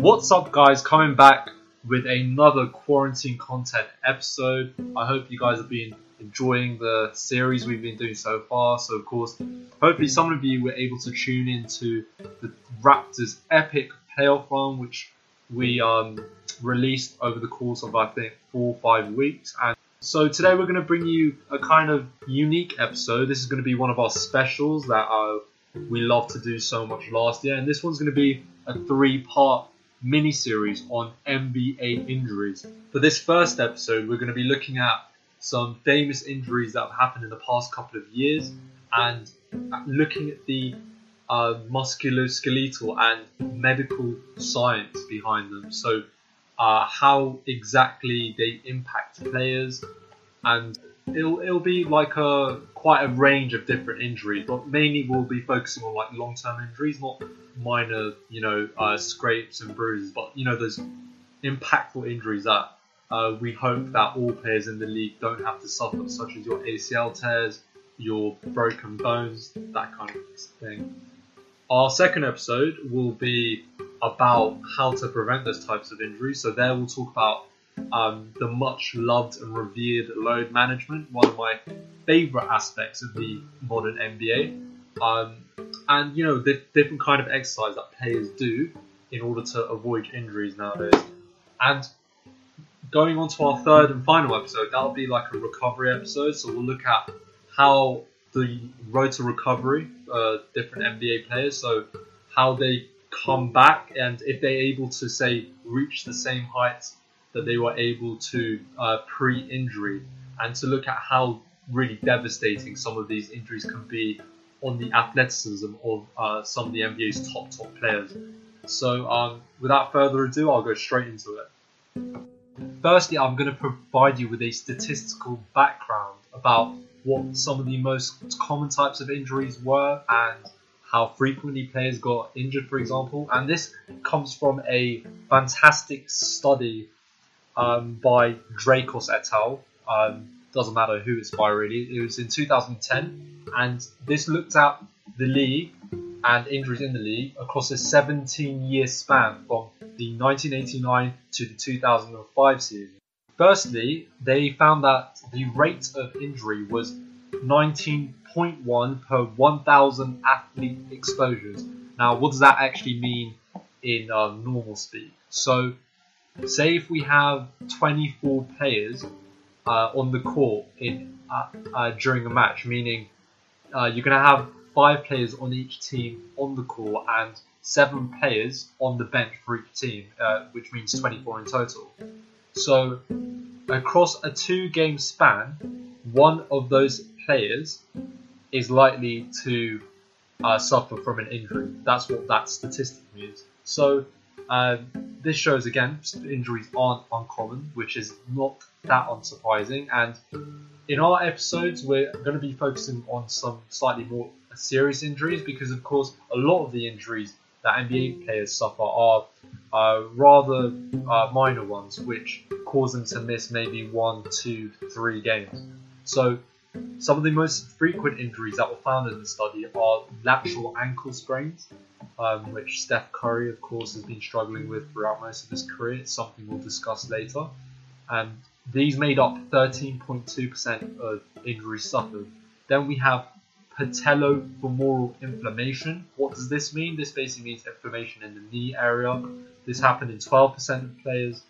What's up, guys? Coming back with another quarantine content episode. I hope you guys have been enjoying the series we've been doing so far. So, of course, hopefully, some of you were able to tune into the Raptors' epic playoff run, which we um, released over the course of I think four or five weeks. And so today we're going to bring you a kind of unique episode. This is going to be one of our specials that uh, we love to do so much last year, and this one's going to be a three-part mini series on NBA injuries. For this first episode, we're going to be looking at some famous injuries that have happened in the past couple of years and looking at the uh, musculoskeletal and medical science behind them. So, uh, how exactly they impact players, and it'll it'll be like a quite a range of different injuries, but mainly we'll be focusing on like long term injuries, not minor, you know, uh, scrapes and bruises, but you know those impactful injuries that uh, we hope that all players in the league don't have to suffer, such as your ACL tears, your broken bones, that kind of thing. Our second episode will be about how to prevent those types of injuries. So there we'll talk about um, the much loved and revered load management, one of my favorite aspects of the modern NBA. Um, and you know the different kind of exercise that players do in order to avoid injuries nowadays. And going on to our third and final episode, that'll be like a recovery episode. So we'll look at how the road to recovery, uh, different NBA players, so how they come back and if they're able to say reach the same heights that they were able to uh, pre-injury, and to look at how really devastating some of these injuries can be on the athleticism of uh, some of the NBA's top top players. So, um, without further ado, I'll go straight into it. Firstly, I'm going to provide you with a statistical background about what some of the most common types of injuries were and how frequently players got injured, for example. And this comes from a fantastic study um, by Drakos et al. Um, doesn't matter who it's by really. It was in 2010, and this looked at the league and injuries in the league across a 17-year span from the 1989 to the 2005 season. Firstly, they found that the rate of injury was 19.1 per 1,000 athlete exposures. Now, what does that actually mean in uh, normal speed? So, say if we have 24 players uh, on the court in uh, uh during a match, meaning uh, you're going to have five players on each team on the court and seven players on the bench for each team, uh, which means 24 in total. So, across a two game span, one of those players is likely to uh, suffer from an injury. That's what that statistic means. So, uh, this shows again injuries aren't uncommon, which is not that unsurprising. And in our episodes, we're going to be focusing on some slightly more serious injuries because, of course, a lot of the injuries that NBA players suffer are uh, rather uh, minor ones, which cause them to miss maybe one, two, three games. So, some of the most frequent injuries that were found in the study are lateral ankle sprains, um, which Steph Curry, of course, has been struggling with throughout most of his career. It's something we'll discuss later. And these made up 13.2% of injuries suffered. Then we have patellofemoral inflammation. What does this mean? This basically means inflammation in the knee area. This happened in 12% of players.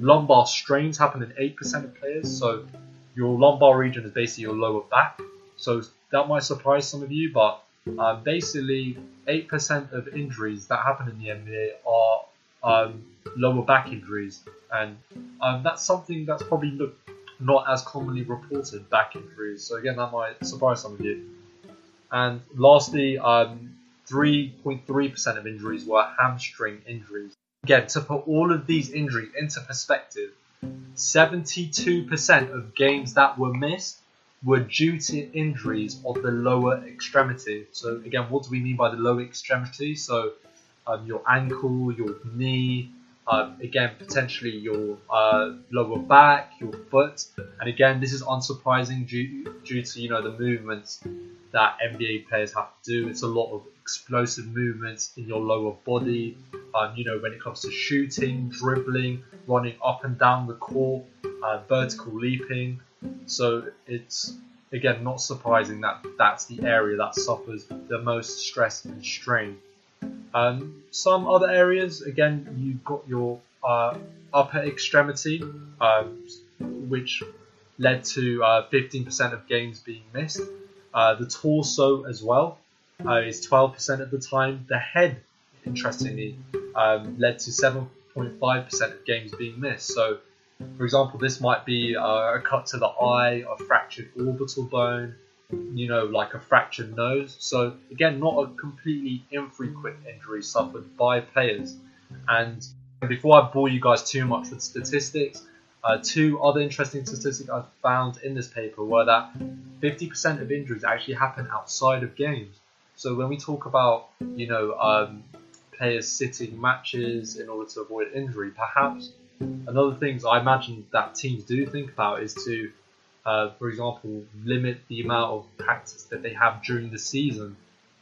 Lumbar strains happen in 8% of players. So your lumbar region is basically your lower back. So that might surprise some of you, but uh, basically 8% of injuries that happen in the NBA are um, lower back injuries, and um, that's something that's probably not as commonly reported back injuries. So again, that might surprise some of you. And lastly, um, 3.3% of injuries were hamstring injuries. Again, to put all of these injuries into perspective, 72% of games that were missed were due to injuries of the lower extremity. So, again, what do we mean by the lower extremity? So, um, your ankle, your knee, uh, again, potentially your uh, lower back, your foot, and again, this is unsurprising due, due to you know the movements that NBA players have to do. It's a lot of explosive movements in your lower body. Um, you know, when it comes to shooting, dribbling, running up and down the court, uh, vertical leaping. So it's again not surprising that that's the area that suffers the most stress and strain. Um, some other areas, again, you've got your uh, upper extremity, um, which led to uh, 15% of games being missed. Uh, the torso as well uh, is 12% of the time. The head, interestingly, um, led to 7.5% of games being missed. So, for example, this might be a cut to the eye, a fractured orbital bone, you know, like a fractured nose. So, again, not a completely infrequent injury suffered by players. And before I bore you guys too much with statistics, uh, two other interesting statistics I found in this paper were that 50% of injuries actually happen outside of games. So when we talk about, you know, um, players sitting matches in order to avoid injury, perhaps another thing I imagine that teams do think about is to, uh, for example, limit the amount of practice that they have during the season,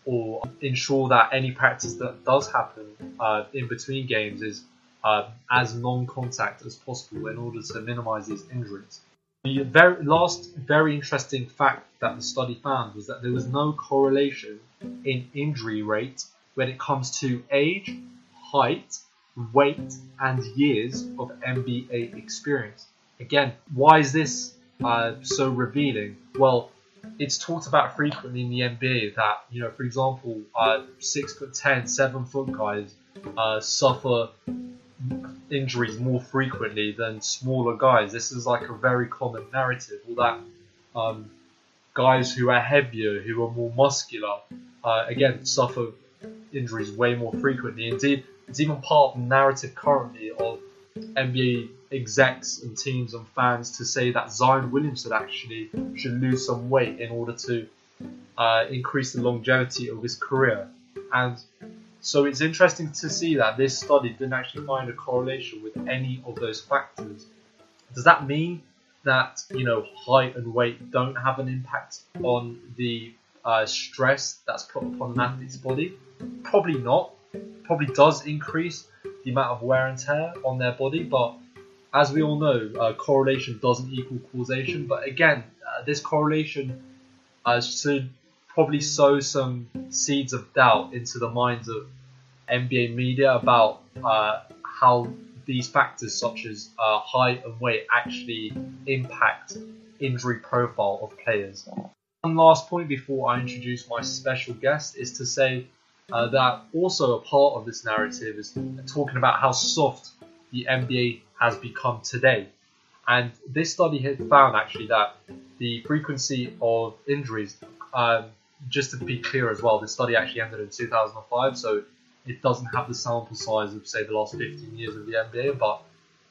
or ensure that any practice that does happen uh, in between games is uh, as non-contact as possible in order to minimize these injuries. The very last very interesting fact that the study found was that there was no correlation in injury rate when it comes to age, height, weight, and years of NBA experience. Again, why is this uh, so revealing? Well, it's talked about frequently in the NBA that, you know, for example, uh, six foot ten, seven foot guys uh, suffer injuries more frequently than smaller guys. This is like a very common narrative. All that um, guys who are heavier, who are more muscular, uh, again suffer injuries way more frequently. Indeed, it's even part of the narrative currently of NBA execs and teams and fans to say that Zion Williamson actually should lose some weight in order to uh, increase the longevity of his career. And so it's interesting to see that this study didn't actually find a correlation with any of those factors. Does that mean that you know height and weight don't have an impact on the uh, stress that's put upon an athlete's body? Probably not. Probably does increase the amount of wear and tear on their body, but as we all know, uh, correlation doesn't equal causation. But again, uh, this correlation uh, should probably sow some seeds of doubt into the minds of NBA media about uh, how these factors, such as uh, height and weight, actually impact injury profile of players. One last point before I introduce my special guest is to say uh, that also a part of this narrative is talking about how soft the NBA has become today. And this study has found actually that the frequency of injuries um, just to be clear as well, this study actually ended in 2005, so it doesn't have the sample size of, say, the last 15 years of the NBA, but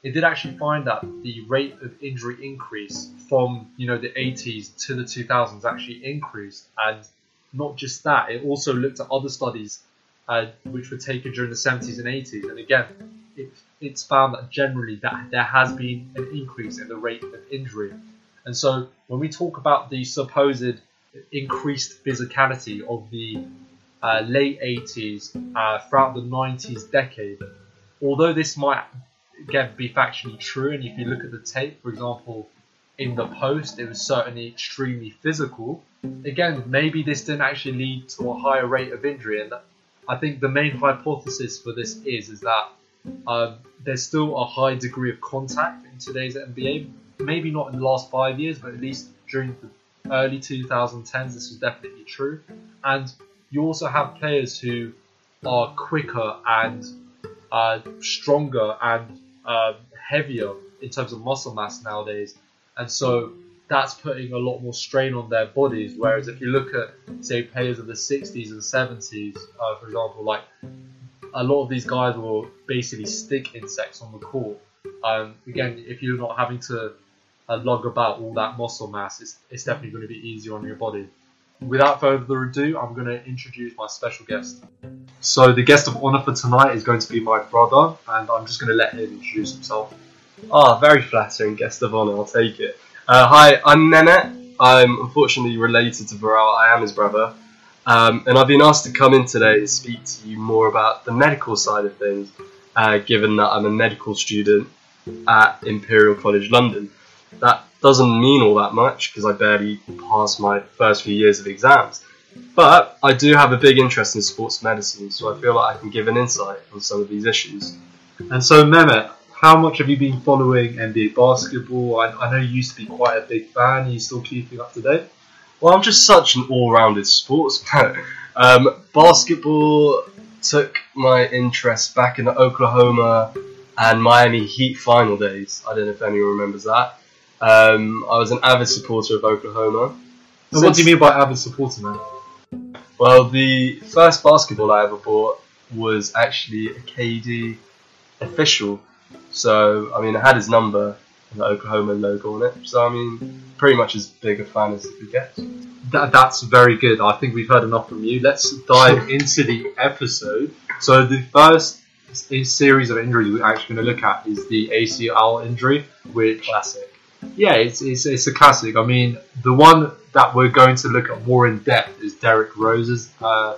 it did actually find that the rate of injury increase from, you know, the 80s to the 2000s actually increased. And not just that, it also looked at other studies uh, which were taken during the 70s and 80s. And again, it, it's found that generally that there has been an increase in the rate of injury. And so when we talk about the supposed increased physicality of the uh, late 80s uh, throughout the 90s decade. Although this might again be factually true, and if you look at the tape, for example, in the post, it was certainly extremely physical. Again, maybe this didn't actually lead to a higher rate of injury, and I think the main hypothesis for this is is that um, there's still a high degree of contact in today's NBA. Maybe not in the last five years, but at least during the early 2010s, this was definitely true. And you also have players who are quicker and uh, stronger and uh, heavier in terms of muscle mass nowadays. And so that's putting a lot more strain on their bodies. Whereas if you look at, say, players of the 60s and 70s, uh, for example, like a lot of these guys were basically stick insects on the court. Um, again, if you're not having to uh, lug about all that muscle mass, it's, it's definitely going to be easier on your body. without further ado, I'm going to introduce my special guest. So, the guest of honor for tonight is going to be my brother, and I'm just going to let him introduce himself. Ah, very flattering guest of honour, I'll take it. Uh, hi, I'm Mehmet. I'm unfortunately related to Varel, I am his brother. Um, and I've been asked to come in today to speak to you more about the medical side of things, uh, given that I'm a medical student at Imperial College London. That doesn't mean all that much because I barely passed my first few years of exams. But I do have a big interest in sports medicine, so I feel like I can give an insight on some of these issues. And so, Mehmet, how much have you been following NBA basketball? I, I know you used to be quite a big fan. Are you still keeping up to date? Well, I'm just such an all-rounded sportsman. um, basketball took my interest back in the Oklahoma and Miami Heat final days. I don't know if anyone remembers that. Um, I was an avid supporter of Oklahoma. And what do you mean by avid supporter, man? Well, the first basketball I ever bought was actually a KD official. So, I mean, it had his number and the Oklahoma logo on it. So, I mean, pretty much as big a fan as it could get. That, that's very good. I think we've heard enough from you. Let's dive into the episode. So, the first series of injuries we're actually going to look at is the ACL injury, which Classic. yeah, it's, it's, it's a classic. I mean, the one that we're going to look at more in depth is Derrick Rose's uh,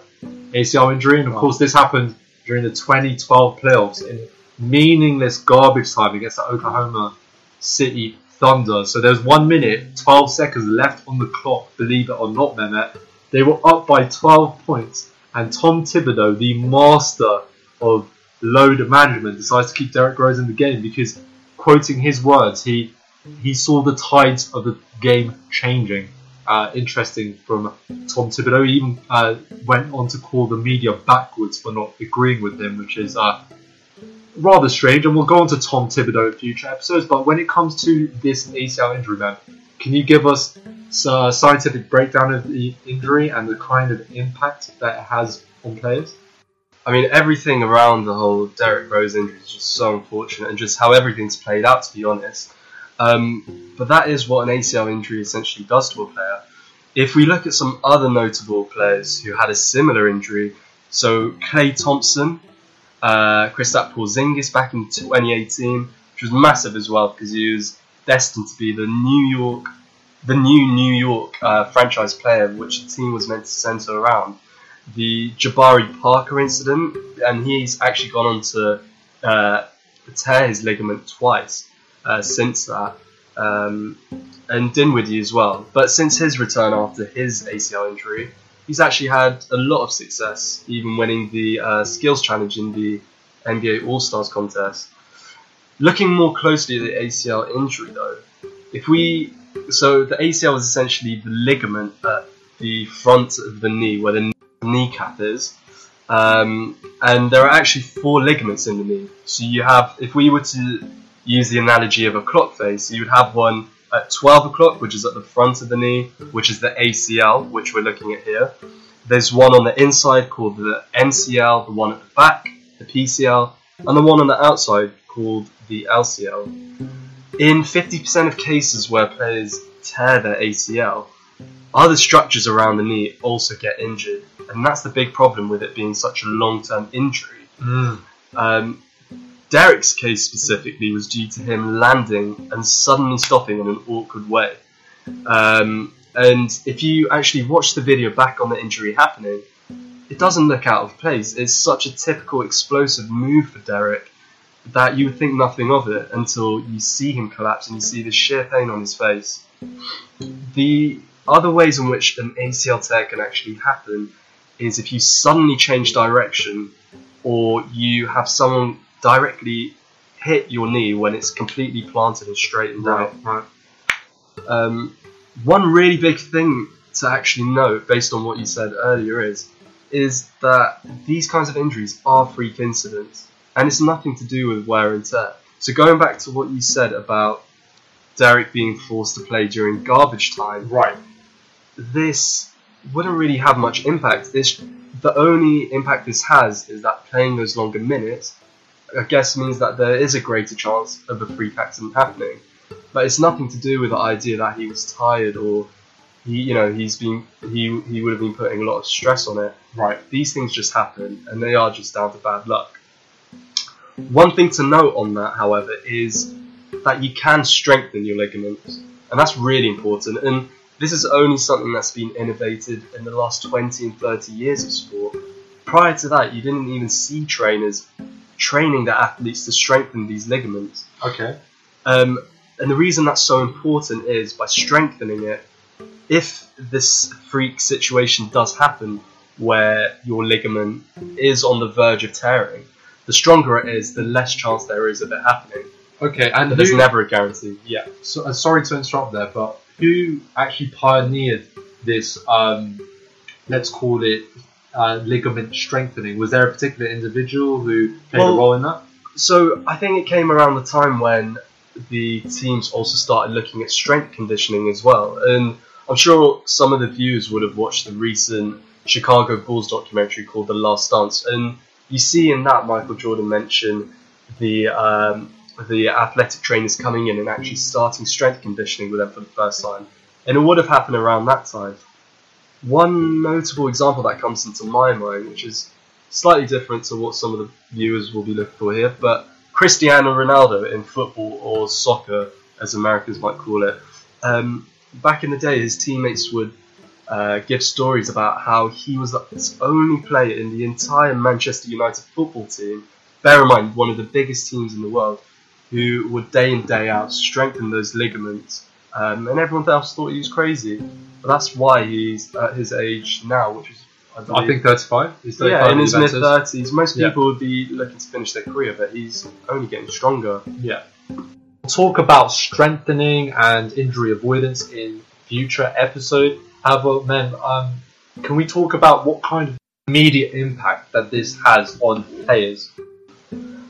ACL injury, and of Wow. course, this happened during the 2012 playoffs in meaningless garbage time against the Oklahoma City Thunder. So there's one minute, 12 seconds left on the clock. Believe it or not, Mehmet, they were up by 12 points, and Tom Thibodeau, the master of load management, decides to keep Derrick Rose in the game because, quoting his words, he he saw the tides of the game changing. Uh, interesting from Tom Thibodeau. He even uh, went on to call the media backwards for not agreeing with him, which is uh, rather strange. And we'll go on to Tom Thibodeau in future episodes. But when it comes to this ACL injury, man, can you give us a scientific breakdown of the injury and the kind of impact that it has on players? I mean, everything around the whole Derrick Rose injury is just so unfortunate, and just how everything's played out, to be honest. Um, but that is what an ACL injury essentially does to a player. If we look at some other notable players who had a similar injury, so Klay Thompson, uh, Kristaps Porzingis back in 2018, which was massive as well because he was destined to be the New York, the new New York uh, franchise player, which the team was meant to centre around the Jabari Parker incident, and he's actually gone on to uh, tear his ligament twice uh, since that, um, and Dinwiddie as well. But since his return after his ACL injury, he's actually had a lot of success, even winning the uh, skills challenge in the NBA All Stars contest. Looking more closely at the ACL injury, though, if we so the ACL is essentially the ligament at the front of the knee where the kneecap is. Um, and there are actually four ligaments in the knee. So you have, if we were to use the analogy of a clock face, you would have one at 12 o'clock, which is at the front of the knee, which is the ACL, which we're looking at here. There's one on the inside called the MCL, the one at the back, the PCL, and the one on the outside called the LCL. In 50% of cases where players tear their ACL, other structures around the knee also get injured, and that's the big problem with it being such a long-term injury. Um, Derrick's case specifically was due to him landing and suddenly stopping in an awkward way. Um, and if you actually watch the video back on the injury happening, it doesn't look out of place. It's such a typical explosive move for Derrick that you would think nothing of it until you see him collapse and you see the sheer pain on his face. The other ways in which an ACL tear can actually happen is if you suddenly change direction or you have someone directly hit your knee when it's completely planted and straight and right. right. Um, one really big thing to actually note, based on what you said earlier, is is that these kinds of injuries are freak incidents, and it's nothing to do with wear and tear. So going back to what you said about Derrick being forced to play during garbage time, Right. this wouldn't really have much impact. This the only impact this has is that playing those longer minutes, I guess, means that there is a greater chance of a freak accident happening. But it's nothing to do with the idea that he was tired or he, you know, he's been he he would have been putting a lot of stress on it. Right. These things just happen, and they are just down to bad luck. One thing to note on that, however, is that you can strengthen your ligaments, and that's really important. And this is only something that's been innovated in the last 20 and 30 years of sport. Prior to that, you didn't even see trainers training their athletes to strengthen these ligaments. Okay. Um, and the reason that's so important is by strengthening it, if this freak situation does happen where your ligament is on the verge of tearing, the stronger it is, the less chance there is of it happening. Okay. And But there's never a guarantee. Yeah. so, uh, sorry to interrupt there, but who actually pioneered this? Um, let's call it uh, ligament strengthening. Was there a particular individual who played a role in that? So I think it came around the time when the teams also started looking at strength conditioning as well. And I'm sure some of the viewers would have watched the recent Chicago Bulls documentary called The Last Dance. And you see in that Michael Jordan mentioned the um, the athletic trainers coming in and actually starting strength conditioning with them for the first time. And it would have happened around that time. One notable example that comes into my mind, which is slightly different to what some of the viewers will be looking for here, but Cristiano Ronaldo in football or soccer, as Americans might call it, um, back in the day, his teammates would uh, give stories about how he was the only player in the entire Manchester United football team. Bear in mind, one of the biggest teams in the world, who would day in day out strengthen those ligaments, um, and everyone else thought he was crazy. But that's why he's at his age now, which is I, I think 35. Is 35 yeah, in his mid 30s. Most Yeah. people would be looking to finish their career, but he's only getting stronger. Yeah. We'll talk about strengthening and injury avoidance in future episode. However, men, um, can we talk about what kind of immediate impact that this has on players?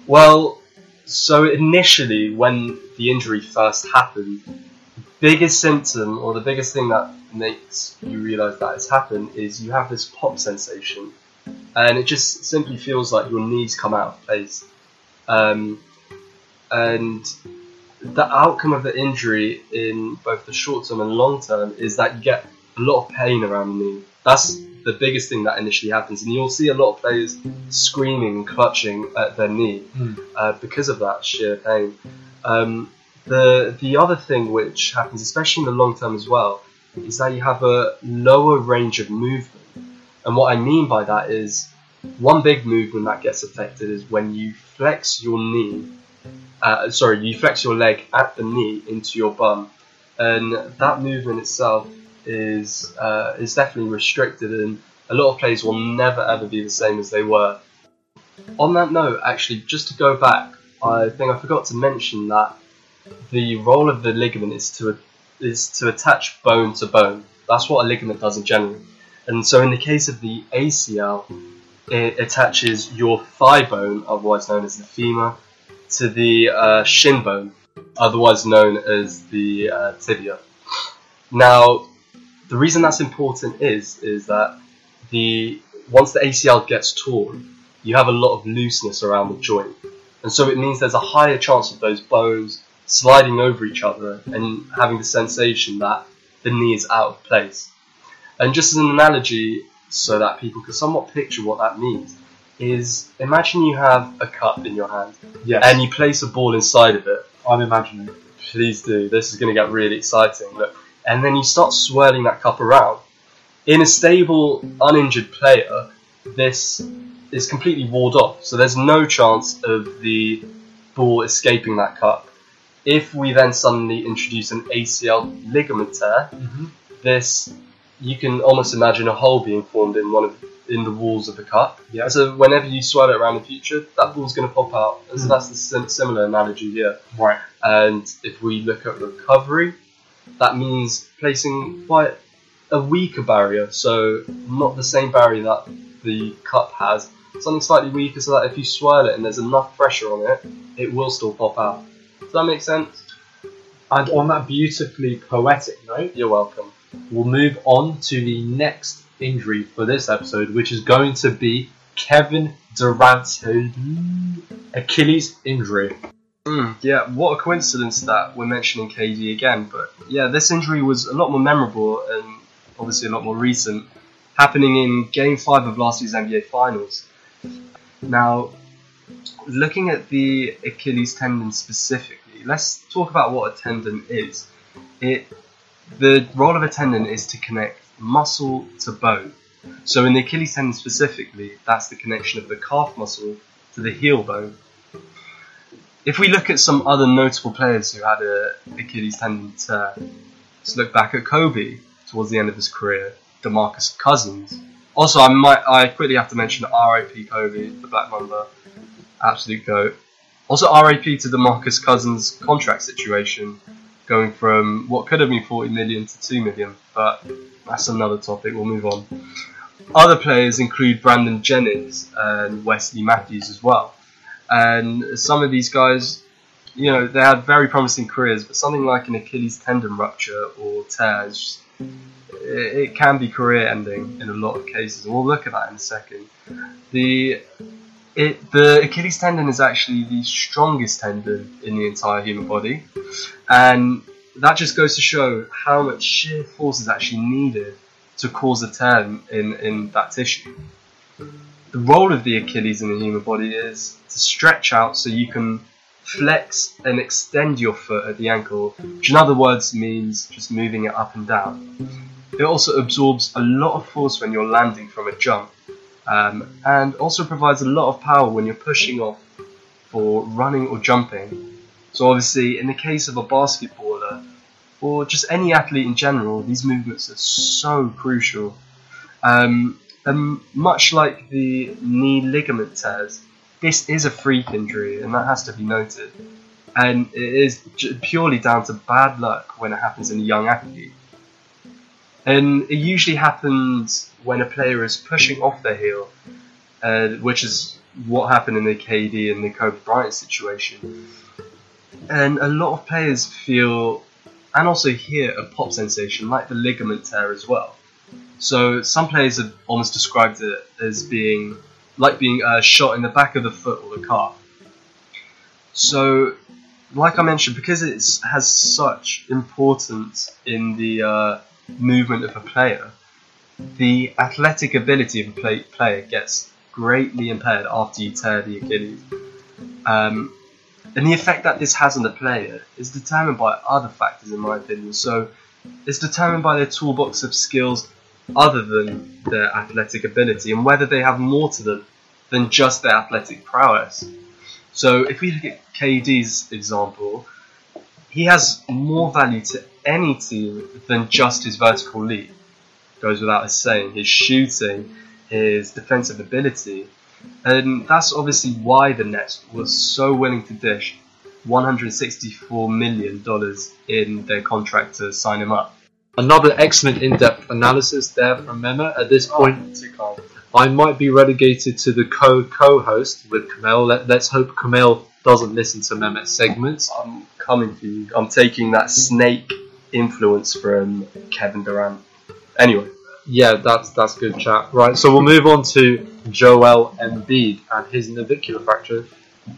Well, so initially, when the injury first happened, biggest symptom or the biggest thing that makes you realise that it's happened is you have this pop sensation, and it just simply feels like your knees come out of place. Um, and the outcome of the injury in both the short term and long term is that you get a lot of pain around the knee. That's the biggest thing that initially happens, and you'll see a lot of players screaming and clutching at their knee Hmm. uh, because of that sheer pain. Um, the the other thing which happens, especially in the long term as well, is that you have a lower range of movement. And what I mean by that is one big movement that gets affected is when you flex your knee. Uh, sorry, you flex your leg at the knee into your bum, and that movement itself is uh, is definitely restricted, and a lot of players will never ever be the same as they were. On that note, actually, just to go back, I think I forgot to mention that the role of the ligament is to is to attach bone to bone. That's what a ligament does in general. And so, in the case of the ACL, it attaches your thigh bone, otherwise known as the femur, to the uh, shin bone, otherwise known as the uh, tibia. Now, the reason that's important is is that the once the ACL gets torn, you have a lot of looseness around the joint, and so it means there's a higher chance of those bones sliding over each other and having the sensation that the knee is out of place. And just as an analogy, so that people can somewhat picture what that means, is imagine you have a cup in your hand Yes. and you place a ball inside of it. I'm imagining. Please do. This is going to get really exciting. Look, and then you start swirling that cup around. In a stable, uninjured player, this is completely walled off, so there's no chance of the ball escaping that cup. If we then suddenly introduce an ACL ligament tear, Mm-hmm. this you can almost imagine a hole being formed in one of in the walls of the cup. Yeah. So whenever you swirl it around in the future, that ball's going to pop out. And so Mm. that's the sim- similar analogy here. Right. And if we look at recovery, that means placing quite a weaker barrier. So not the same barrier that the cup has, something slightly weaker so that if you swirl it and there's enough pressure on it, it will still pop out. Does that make sense? And on that beautifully poetic note, You're welcome. we'll move on to the next injury for this episode, which is going to be Kevin Durant's Achilles injury. Mm, yeah, what a coincidence that we're mentioning KD again. But yeah, this injury was a lot more memorable and obviously a lot more recent, happening in Game 5 of last year's NBA Finals. Now, looking at the Achilles tendon specifically, let's talk about what a tendon is. It the role of a tendon is to connect muscle to bone. So in the Achilles tendon specifically, that's the connection of the calf muscle to the heel bone. If we look at some other notable players who had a Achilles tendon tear, let's look back at Kobe towards the end of his career, DeMarcus Cousins. Also, I might I quickly have to mention R.I.P. Kobe, the Black Mamba, absolute goat. Also, RAP to DeMarcus Cousins' contract situation, going from what could have been 40 million to 2 million, but that's another topic. We'll move on. Other players include Brandon Jennings and Wesley Matthews as well. And some of these guys, you know, they had very promising careers, but something like an Achilles tendon rupture or tear, just, it, can be career ending in a lot of cases. We'll look at that in a second. The it, the Achilles tendon is actually the strongest tendon in the entire human body, and that just goes to show how much sheer force is actually needed to cause a tear in, in that tissue. The role of the Achilles in the human body is to stretch out so you can flex and extend your foot at the ankle, which in other words means just moving it up and down. It also absorbs a lot of force when you're landing from a jump, um, and also provides a lot of power when you're pushing off for running or jumping. So obviously, in the case of a basketballer, or just any athlete in general, these movements are so crucial. Um, and much like the knee ligament tears, this is a freak injury, and that has to be noted. And it is purely down to bad luck when it happens in a young athlete. And it usually happens when a player is pushing off their heel, uh, which is what happened in the KD and the Kobe Bryant situation. And a lot of players feel and also hear a pop sensation like the ligament tear as well. So some players have almost described it as being like being uh, shot in the back of the foot or the calf. So, like I mentioned, because it has such importance in the uh, movement of a player, the athletic ability of a play- player gets greatly impaired after you tear the Achilles. Um, and the effect that this has on the player is determined by other factors, in my opinion. So, it's determined by their toolbox of skills other than their athletic ability and whether they have more to them than just their athletic prowess. So, if we look at KD's example, he has more value to any team than just his vertical leap. Goes without a saying, his shooting, his defensive ability, and that's obviously why the Nets were so willing to dish $164 million in their contract to sign him up. Another excellent in-depth analysis there from Mema. At this oh, point, too calm. I might be relegated to the co co-host with Kamel. Let, let's hope Kamel doesn't listen to Mehmet's segments. I'm coming for you. I'm taking that snake influence from Kevin Durant. Anyway, Yeah, that's that's good chat. Right, so we'll move on to Joel Embiid and his navicular fracture.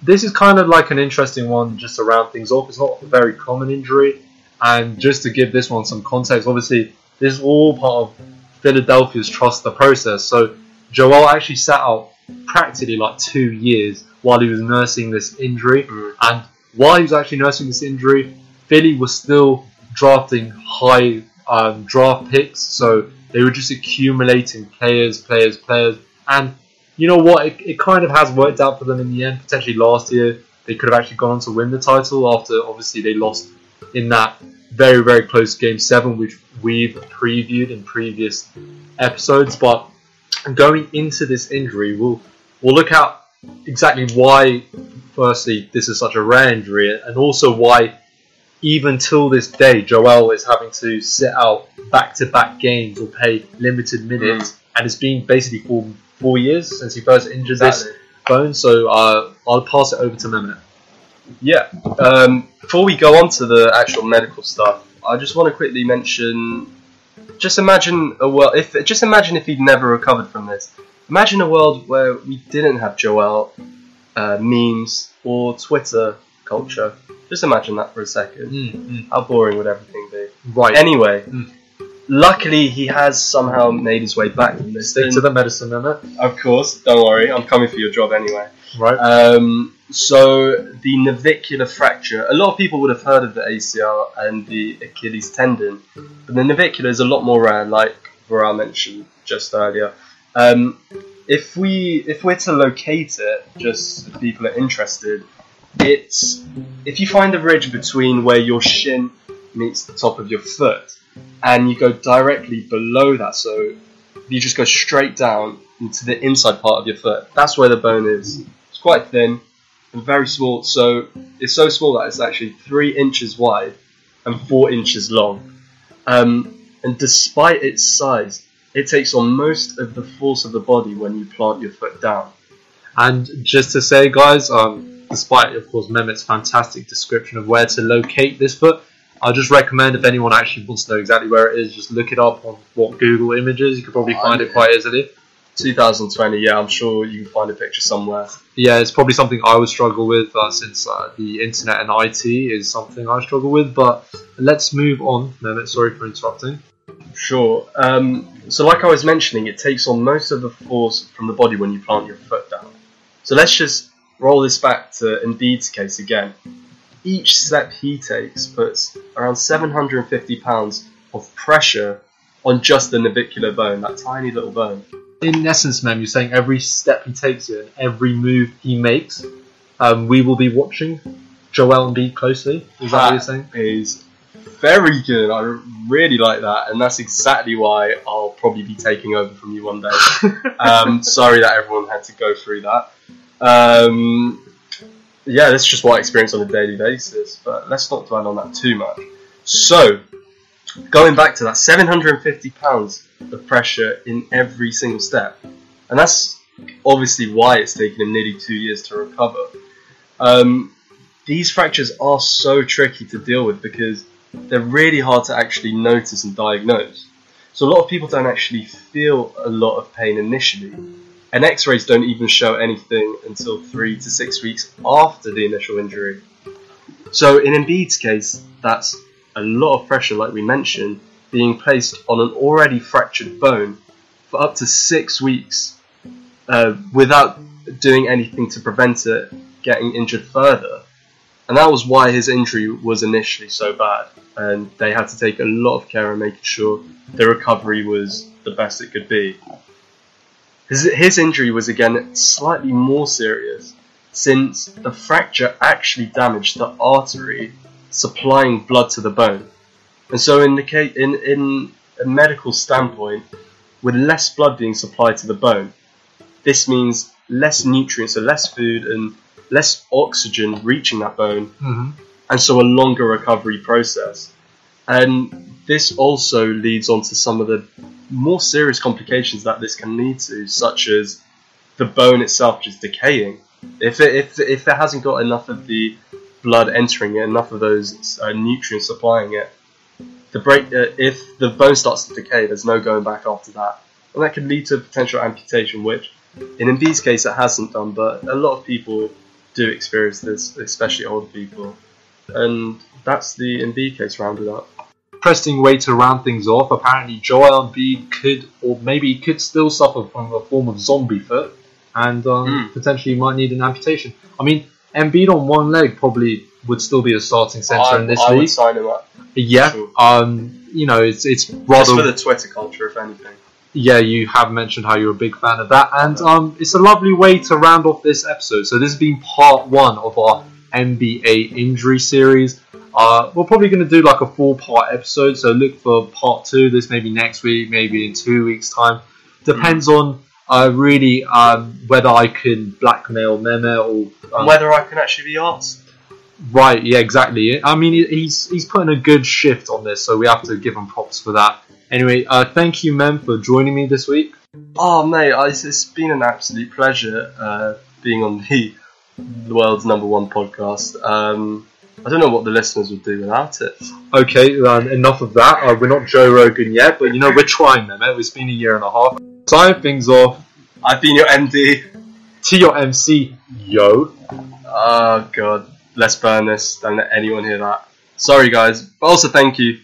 This is kind of like an interesting one, just to round things off. It's not a very common injury, and just to give this one some context, obviously this is all part of Philadelphia's trust the process. So Joel actually sat out practically like two years while he was nursing this injury, Mm. and while he was actually nursing this injury, Philly was still drafting high um, draft picks, so they were just accumulating players, players, players, and you know what? It, it kind of has worked out for them in the end. Potentially last year, they could have actually gone on to win the title after obviously they lost in that very, very close game seven, which we've previewed in previous episodes. But going into this injury, we'll we'll look at exactly why. Firstly, this is such a rare injury, and also why even till this day, Joel is having to sit out back-to-back games or play limited minutes, and it's been basically for four years since he first injured this bone. So uh, I'll pass it over to Mehmet. Yeah. Um, before we go on to the actual medical stuff, I just want to quickly mention. Just imagine a world. If just imagine if he'd never recovered from this. Imagine a world where we didn't have Joel, uh, memes, or Twitter culture. Just imagine that for a second. How boring would everything be? Right. Anyway, Mm. luckily, he has somehow made his way back from this. Stick to the medicine, Mehmet. Of course, don't worry, I'm coming for your job anyway. Right. Um, so the navicular fracture. A lot of people would have heard of the ACL and the Achilles tendon, but the navicular is a lot more rare, like Varel mentioned just earlier. Um, if we if we're to locate it, just if people are interested, it's if you find a ridge between where your shin meets the top of your foot, and you go directly below that, so you just go straight down into the inside part of your foot. That's where the bone is. It's quite thin and very small. So it's so small that it's actually three inches wide and four inches long. Um, and despite its size, it takes on most of the force of the body when you plant your foot down. And just to say, guys, um, despite of course Mehmet's fantastic description of where to locate this foot, I just recommend if anyone actually wants to know exactly where it is, just look it up on what Google Images. You could probably find it quite easily. 2020, yeah, I'm sure you can find a picture somewhere. Yeah, it's probably something I would struggle with uh, since uh, the internet and IT is something I struggle with. But let's move on. Mehmet, sorry for interrupting. Sure. Um, so, like I was mentioning, it takes on most of the force from the body when you plant your foot down. So, let's just roll this back to Embiid's case again. Each step he takes puts around 750 pounds of pressure on just the navicular bone, that tiny little bone. In essence, ma'am, you're saying every step he takes here and every move he makes, um, we will be watching Joel Embiid closely. Is that what you're saying? Is very good. I really like that, and that's exactly why I'll probably be taking over from you one day. um, sorry that everyone had to go through that. Um, yeah, that's just what I experience on a daily basis, but let's not dwell on that too much. So, going back to that, 750 pounds of pressure in every single step, and that's obviously why it's taken him nearly two years to recover. Um, these fractures are so tricky to deal with because they're really hard to actually notice and diagnose. So a lot of people don't actually feel a lot of pain initially, and X-rays don't even show anything until three to six weeks after the initial injury. So in Embiid's case, that's a lot of pressure, like we mentioned, being placed on an already fractured bone for up to six weeks uh, without doing anything to prevent it getting injured further. And that was why his injury was initially so bad. And they had to take a lot of care in making sure the recovery was the best it could be. His, his injury was again slightly more serious since the fracture actually damaged the artery supplying blood to the bone. And so, in, the case, in, in a medical standpoint, with less blood being supplied to the bone, this means less nutrients, so less food and less oxygen reaching that bone, Mm-hmm. and so a longer recovery process. And this also leads on to some of the more serious complications that this can lead to, such as the bone itself just decaying. If it, if, if it hasn't got enough of the blood entering it, enough of those uh, nutrients supplying it, the break, uh, if the bone starts to decay, there's no going back after that. And that could lead to potential amputation, which in Embiid's case it hasn't done, but a lot of people do experience this, especially older people. And that's the Embiid case rounded up. Interesting way to round things off. Apparently, Joel Embiid could, or maybe could still suffer from a form of zombie foot, and um, Mm. potentially might need an amputation. I mean, Embiid on one leg probably would still be a starting centre in this I league. would sign him up. Yeah. Sure. Um, you know, it's it's rather Just for the Twitter culture, if anything. yeah, you have mentioned how you're a big fan of that, and um, it's a lovely way to round off this episode. So this has been part one of our NBA injury series. Uh, we're probably going to do like a four-part episode, so look for part two. This maybe next week, maybe in two weeks' time. Depends on uh, really um, whether I can blackmail Meme or And um, whether I can actually be asked. Right, yeah, exactly. I mean, he's he's putting a good shift on this, so we have to give him props for that. Anyway, uh, thank you, Mem, for joining me this week. Oh, mate, it's, it's been an absolute pleasure uh, being on the, the world's number one podcast. Um, I don't know what the listeners would do without it. Okay, um, enough of that. Uh, we're not Joe Rogan yet, but you know we're trying, Mem. It's been a year and a half. Sign things off. I've been your MD. To your MC, yo. Oh, God. Let's burn this. Don't let anyone hear that. Sorry, guys. But also, thank you.